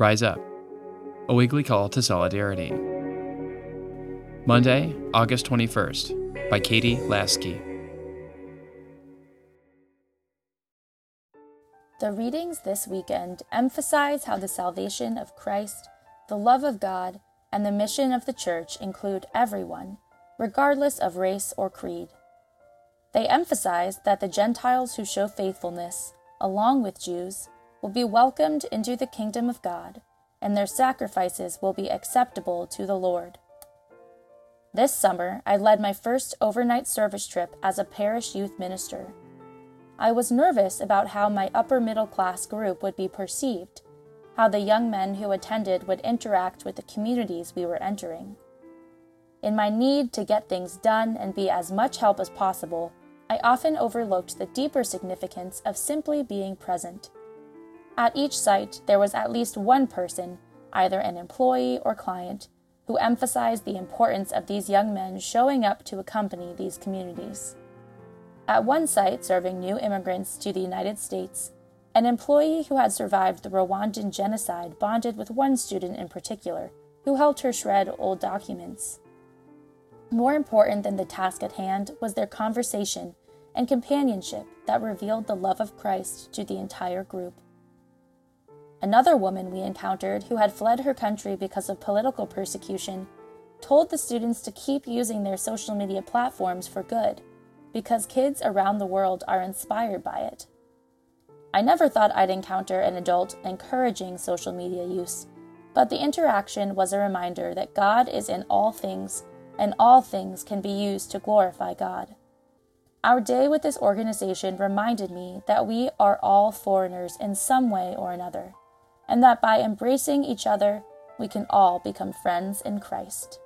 Rise Up A Weekly Call to Solidarity. Monday, August 21st, by Katie Laskey. The readings this weekend emphasize how the salvation of Christ, the love of God, and the mission of the Church include everyone, regardless of race or creed. They emphasize that the Gentiles who show faithfulness, along with Jews, will be welcomed into the kingdom of God, and their sacrifices will be acceptable to the Lord. This summer, I led my first overnight service trip as a parish youth minister. I was nervous about how my upper middle class group would be perceived, how the young men who attended would interact with the communities we were entering. In my need to get things done and be as much help as possible, I often overlooked the deeper significance of simply being present. At each site, there was at least one person, either an employee or client, who emphasized the importance of these young men showing up to accompany these communities. At one site serving new immigrants to the United States, an employee who had survived the Rwandan genocide bonded with one student in particular, who helped her shred old documents. More important than the task at hand was their conversation and companionship that revealed the love of Christ to the entire group. Another woman we encountered who had fled her country because of political persecution told the students to keep using their social media platforms for good because kids around the world are inspired by it. I never thought I'd encounter an adult encouraging social media use, but the interaction was a reminder that God is in all things and all things can be used to glorify God. Our day with this organization reminded me that we are all foreigners in some way or another, and that by embracing each other, we can all become friends in Christ.